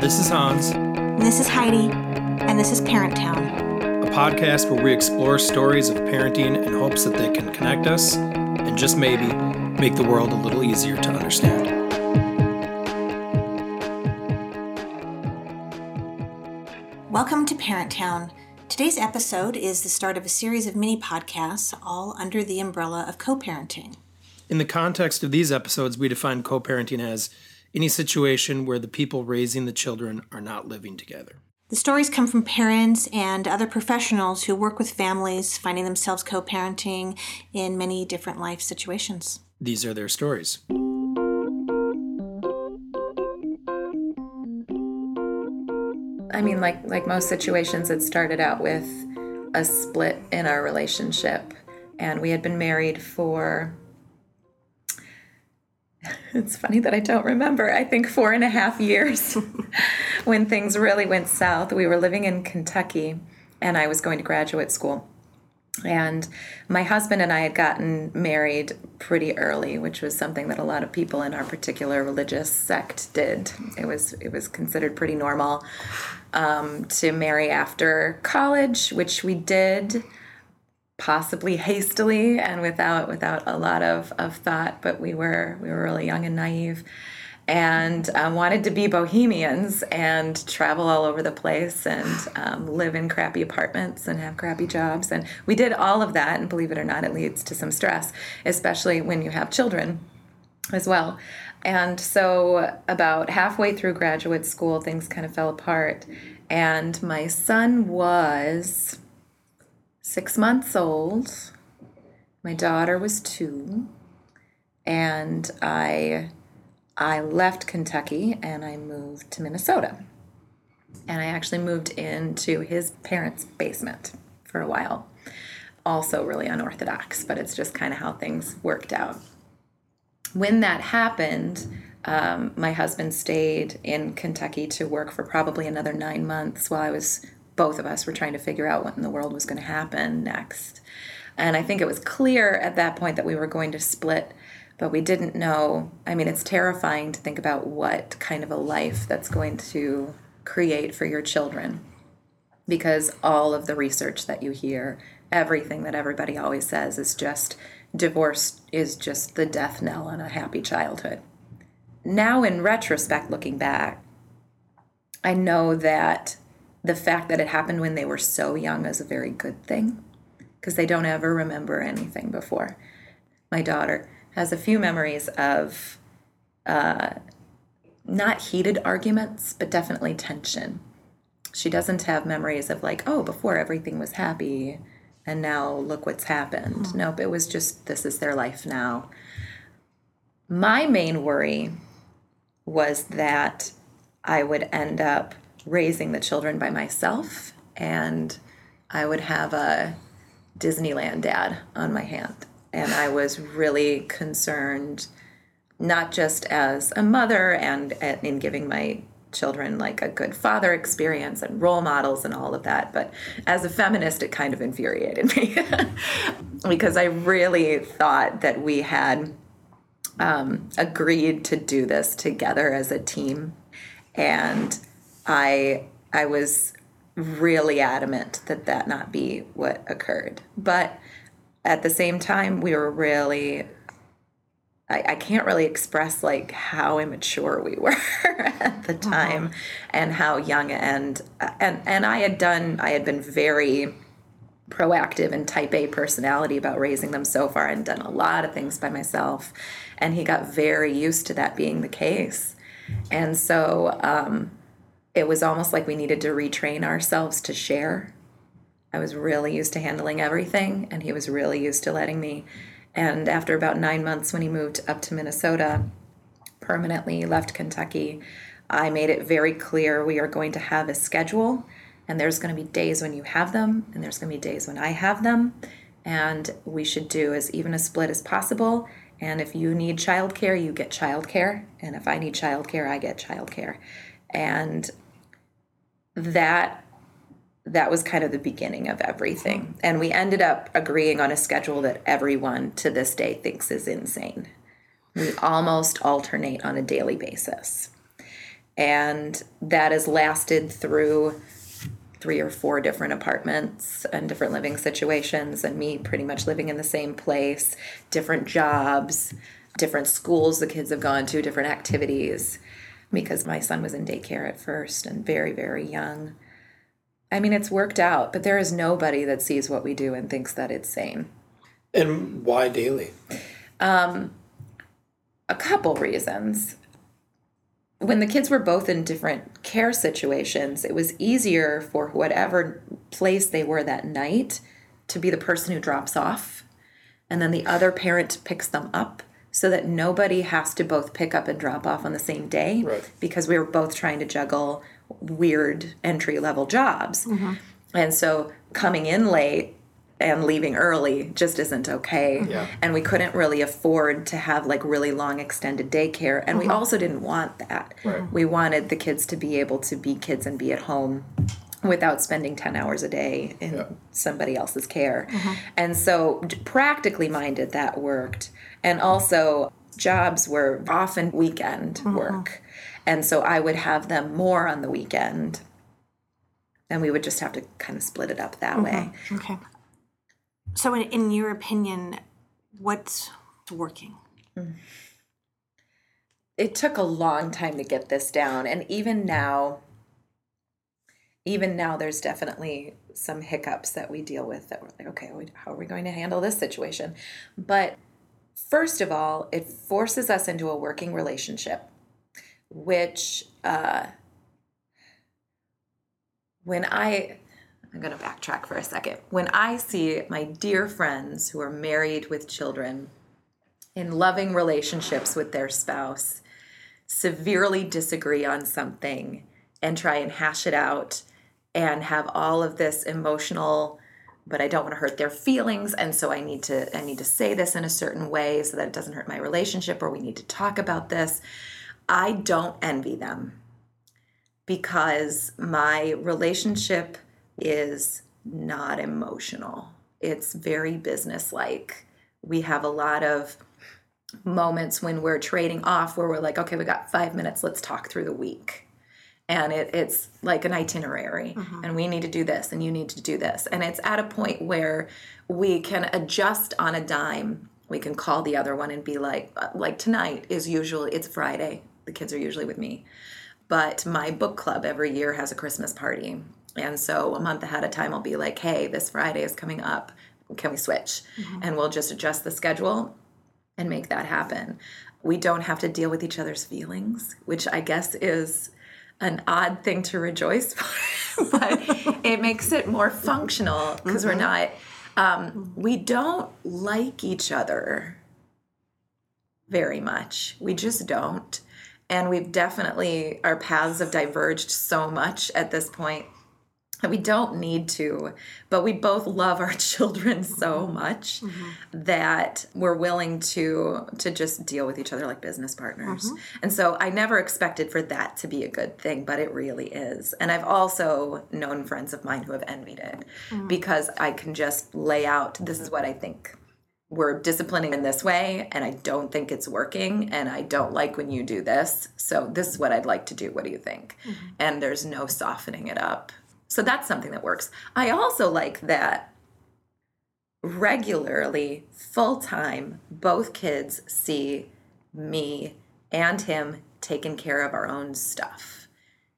This is Hans, And this is Heidi, and this is Parent Town. a podcast where we explore stories of parenting in hopes that they can connect us and just maybe make the world a little easier to understand. Welcome to Parent Town. Today's episode is the start of a series of mini podcasts, all under the umbrella of co parenting. In the context of these episodes, we define co parenting as any situation where the people raising the children are not living together. The stories come from parents and other professionals who work with families finding themselves co parenting in many different life situations. These are their stories. I mean, like like most situations, it started out with a split in our relationship, and we had been married for. It's funny that I don't remember. I think four and a half years when things really went south. We were living in Kentucky, and I was going to graduate school. And my husband and I had gotten married pretty early, which was something that a lot of people in our particular religious sect did. It was it was considered pretty normal um, to marry after college, which we did, possibly hastily and without without a lot of, of thought. But we were we were really young and naive, and um, wanted to be bohemians and travel all over the place and um, live in crappy apartments and have crappy jobs. And we did all of that. And believe it or not, it leads to some stress, especially when you have children as well. And so, about halfway through graduate school, things kind of fell apart. And my son was six months old. My daughter was two. And I I left Kentucky and I moved to Minnesota. And I actually moved into his parents' basement for a while. Also, really unorthodox, but it's just kind of how things worked out. When that happened, um, my husband stayed in Kentucky to work for probably another nine months while I was, both of us were trying to figure out what in the world was going to happen next. And I think it was clear at that point that we were going to split but we didn't know. I mean, it's terrifying to think about what kind of a life that's going to create for your children because all of the research that you hear, everything that everybody always says is just divorce is just the death knell on a happy childhood. Now, in retrospect, looking back, I know that the fact that it happened when they were so young is a very good thing because they don't ever remember anything before. My daughter, has a few memories of uh, not heated arguments, but definitely tension. She doesn't have memories of like, oh, before everything was happy and now look what's happened. Mm. Nope, it was just this is their life now. My main worry was that I would end up raising the children by myself and I would have a Disneyland dad on my hand. And I was really concerned, not just as a mother and in giving my children like a good father experience and role models and all of that, but as a feminist, it kind of infuriated me. Because I really thought that we had um, agreed to do this together as a team, and I I was really adamant that that not be what occurred, but at the same time, we were really I, I, can't really express like how immature we were at the uh-huh. time uh-huh. and how young and and and I had done I had been very proactive and type A personality about raising them so far and done a lot of things by myself and he got very used to that being the case and so um, it was almost like we needed to retrain ourselves to share I was really used to handling everything, and he was really used to letting me. And after about nine months, when he moved up to Minnesota, permanently left Kentucky, I made it very clear we are going to have a schedule, and there's going to be days when you have them, and there's going to be days when I have them. And we should do as even a split as possible. And if you need childcare, you get childcare. And if I need childcare, I get childcare. And that that was kind of the beginning of everything. And we ended up agreeing on a schedule that everyone to this day thinks is insane. We almost alternate on a daily basis. And that has lasted through three or four different apartments and different living situations, and me pretty much living in the same place, different jobs, different schools the kids have gone to, different activities, because my son was in daycare at first and very, very young. I mean, it's worked out, but there is nobody that sees what we do and thinks that it's sane. And why daily? Um, a couple reasons. When the kids were both in different care situations, it was easier for whatever place they were that night to be the person who drops off, and then the other parent picks them up so that nobody has to both pick up and drop off on the same day Right. because we were both trying to juggle weird entry level jobs. Mm-hmm. And so coming in late and leaving early just isn't okay. Mm-hmm. Yeah. And we couldn't really afford to have like really long extended daycare. And we mm-hmm. also didn't want that. Right. We wanted the kids to be able to be kids and be at home without spending 10 hours a day in Yeah. somebody else's care. And so, practically minded, that worked. And also, jobs were often weekend uh-huh. work. And so, I would have them more on the weekend. And we would just have to kind of split it up that mm-hmm. way. Okay. So, in, in your opinion, what's working? Mm. it took a long time to get this down and even now even now there's definitely some hiccups that we deal with that we're like okay how are we going to handle this situation but first of all it forces us into a working relationship which uh, when i i'm going to backtrack for a second. When i see my dear friends who are married with children in loving relationships with their spouse severely disagree on something and try and hash it out and have all of this emotional but I don't want to hurt their feelings and so I need to I need to say this in a certain way so that it doesn't hurt my relationship or we need to talk about this. I don't envy them because my relationship is not emotional. It's very businesslike. We have a lot of moments when we're trading off where we're like, okay, we got five minutes, let's talk through the week. And it, it's like an itinerary, and we need to do this, and you need to do this. And it's at a point where we can adjust on a dime. We can call the other one and be like, uh, like tonight is usually, it's Friday. The kids are usually with me. But my book club every year has a Christmas party. And so a month ahead of time, I'll be like, hey, this Friday is coming up. Can we switch? And we'll just adjust the schedule and make that happen. We don't have to deal with each other's feelings, which I guess is an odd thing to rejoice for, but it makes it more functional because we're not, um, we don't like each other very much. We just don't. And we've definitely, our paths have diverged so much at this point we don't need to, but we both love our children so mm-hmm. much mm-hmm. that we're willing to to just deal with each other like business partners. Mm-hmm. And so I never expected for that to be a good thing, but it really is. And I've also known friends of mine who have envied it mm. because I can just lay out this is what I think we're disciplining in this way and I don't think it's working and I don't like when you do this. So this is what I'd like to do. What do you think? And there's no softening it up. So that's something that works. I also like that regularly, full time, both kids see me and him taking care of our own stuff.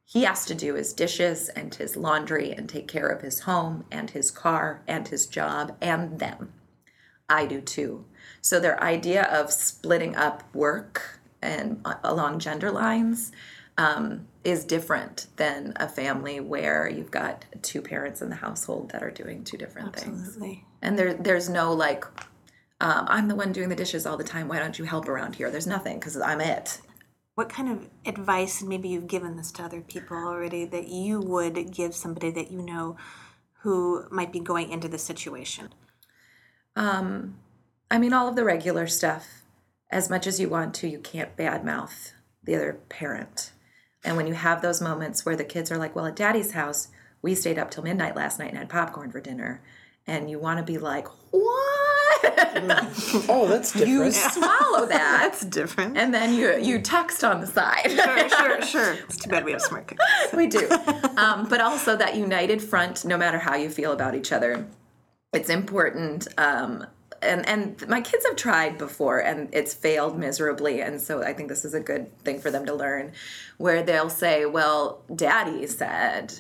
He has to do his dishes and his laundry and take care of his home and his car and his job and them. I do too. So their idea of splitting up work and uh, along gender lines um, is different than a family where you've got two parents in the household that are doing two different things. Absolutely. And there, there's no like, um, I'm the one doing the dishes all the time. Why don't you help around here? There's nothing because I'm it. What kind of advice, and maybe you've given this to other people already, that you would give somebody that you know who might be going into this situation? Um, I mean, all of the regular stuff. As much as you want to, you can't badmouth the other parent. And when you have those moments where the kids are like, well, at daddy's house, we stayed up till midnight last night and had popcorn for dinner. and you want to be like, what? Oh, that's different. you swallow that, That's different. and then you you text on the side. sure, sure, sure. It's too bad we have smart cookies. we do. Um, but also that united front, no matter how you feel about each other, it's important. Um, and and my kids have tried before, and it's failed miserably. And so I think this is a good thing for them to learn, where they'll say, "Well, Daddy said,"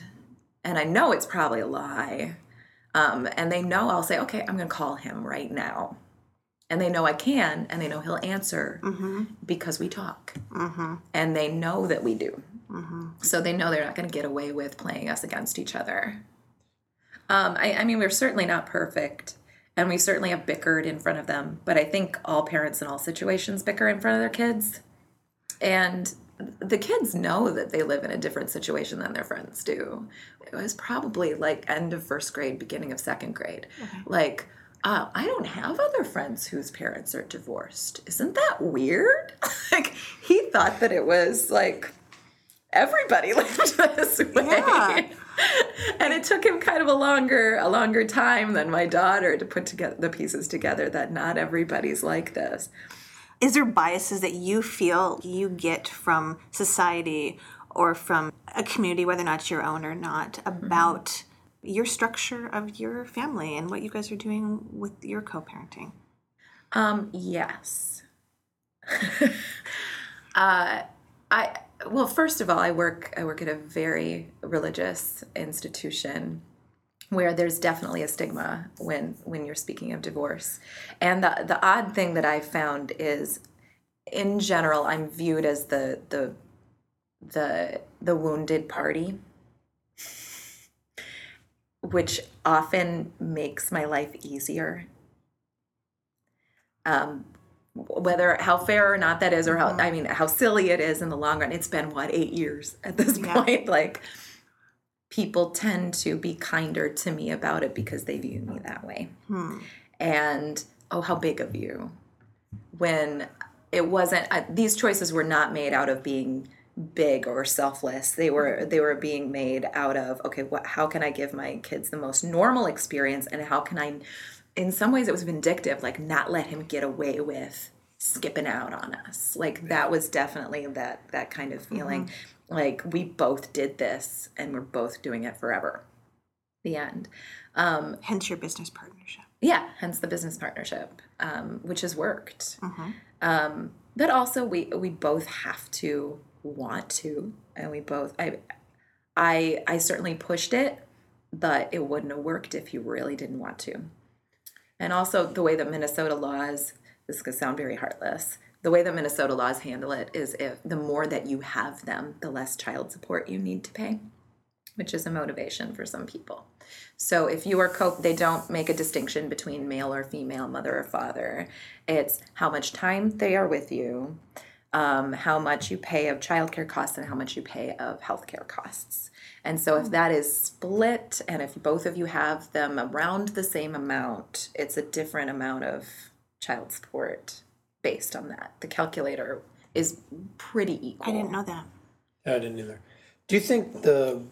and I know it's probably a lie. Um, and they know I'll say, "Okay, I'm going to call him right now." And they know I can, and they know he'll answer because we talk, and they know that we do. So they know they're not going to get away with playing us against each other. Um, I, I mean, we're certainly not perfect, and we certainly have bickered in front of them. But I think all parents in all situations bicker in front of their kids, and the kids know that they live in a different situation than their friends do. It was probably like end of first grade, beginning of second grade. Like, uh, I don't have other friends whose parents are divorced. Isn't that weird? like, he thought that it was like everybody lived this way. Yeah. and it took him kind of a longer a longer time than my daughter to put together the pieces together that not everybody's like this. Is there biases that you feel you get from society or from a community, whether or not it's your own or not, about your structure of your family and what you guys are doing with your co-parenting? Um, yes. uh, I well, first of all, I work I work at a very religious institution where there's definitely a stigma when when you're speaking of divorce. And the the odd thing that I've found is in general I'm viewed as the the the the wounded party which often makes my life easier um, whether how fair or not that is, or how mm-hmm. I mean how silly it is in the long run. It's been what eight years at this Yeah. point. Like people tend to be kinder to me about it because they view me that way. Hmm. And oh, how big of you! When it wasn't, I, these choices were not made out of being big or selfless. They were mm-hmm. they were being made out of okay, what? How can I give my kids the most normal experience, and how can I? In some ways, it was vindictive, like not let him get away with skipping out on us. Like that was definitely that that kind of feeling. Like we both did this, and we're both doing it forever. The end. Um, Hence your business partnership. yeah, hence the business partnership, um, which has worked. Um, but also, we we both have to want to, and we both. I, I, I certainly pushed it, but it wouldn't have worked if you really didn't want to. And also, the way that Minnesota laws. This is gonna sound very heartless. The way that Minnesota laws handle it is if the more that you have them, the less child support you need to pay which is a motivation for some people. So if you are co they don't make a distinction between male or female, mother or father. It's how much time they are with you, um, how much you pay of childcare costs, and how much you pay of healthcare costs. And so if that is split, and if both of you have them around the same amount, it's a different amount of child support based on that. The calculator is pretty equal. I didn't know that. I didn't either. Do you think the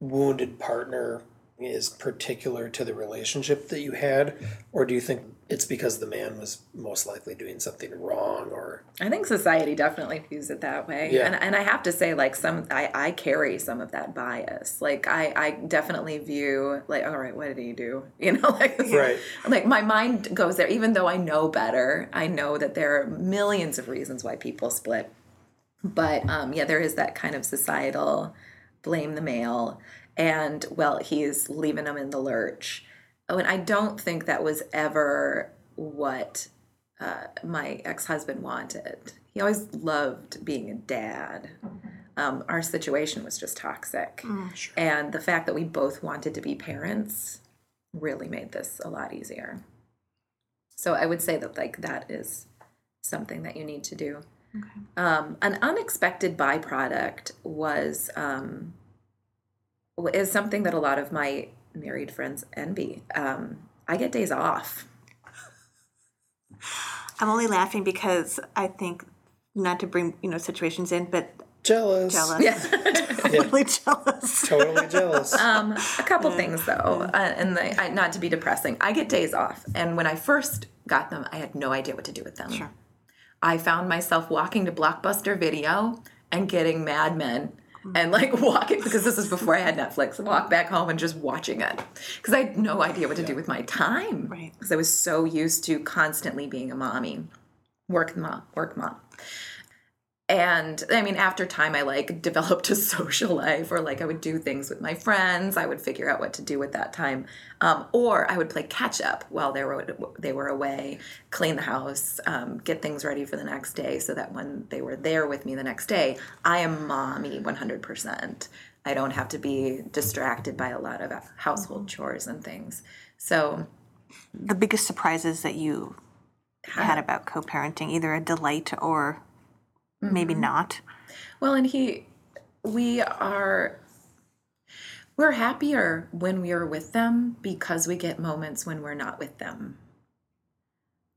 wounded partner is particular to the relationship that you had, or do you think it's because the man was most likely doing something wrong, or I think society definitely views it that way. Yeah. And and I have to say, like some I, I carry some of that bias. Like I, I definitely view like, all right, what did he do? You know, like Right. like my mind goes there, even though I know better. I know that there are millions of reasons why people split. But um, yeah, there is that kind of societal blame the male and well, he's leaving them in the lurch. Oh, and I don't think that was ever what uh, my ex-husband wanted. He always loved being a dad. Um, our situation was just toxic, and the fact that we both wanted to be parents really made this a lot easier. So I would say that like that is something that you need to do. Um, an unexpected byproduct was um, is something that a lot of my married friends envy. Um, I get days off. I'm only laughing because I think not to bring you know situations in, but Jealous. Jealous. Yeah. Really jealous. Totally jealous. Um, a couple things though, uh, and the, I, not to be depressing. I get days off, and when I first got them, I had no idea what to do with them. Sure. I found myself walking to Blockbuster Video and getting Mad Men. Hmm. And like walking because this is before I had Netflix. Walk back home and just watching it because I had no idea what to do with my time. Right. Because I was so used to constantly being a mommy, work mom, work mom and i mean after time i like developed a social life or like i would do things with my friends. I would figure out what to do with that time. Um, or i would play catch up while they were they were away clean the house um, get things ready for the next day so that when they were there with me the next day i am mommy 100% i don't have to be distracted by a lot of household chores and things. So The biggest surprises that you had. about co-parenting, either a delight or maybe not. Well, and he, we are, we're happier when we are with them because we get moments when we're not with them.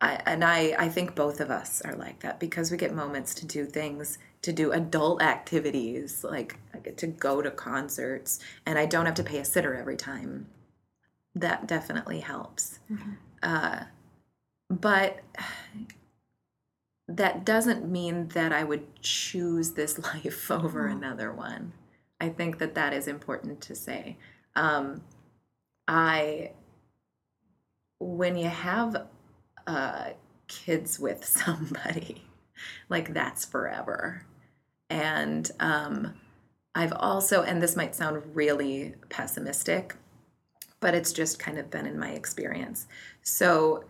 I, and I, I think both of us are like that because we get moments to do things, to do adult activities, like I get to go to concerts, and I don't have to pay a sitter every time. That definitely helps. Uh, but that doesn't mean that I would choose this life over another one. I think that that is important to say. Um, I, when you have uh, kids with somebody, like that's forever. And um, I've also, and this might sound really pessimistic, but it's just kind of been in my experience. So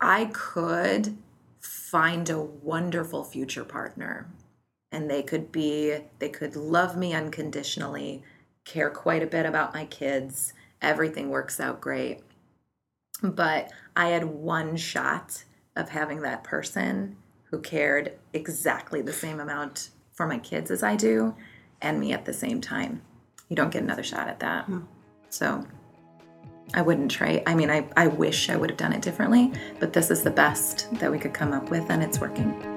I could find a wonderful future partner. And they could be they could love me unconditionally care quite a bit about my kids. Everything works out great. But i had one shot of having that person who cared exactly the same amount for my kids as i do and me at the same time. You don't get another shot at that. So I wouldn't try. I mean, I, I wish I would have done it differently, but this is the best that we could come up with, and it's working.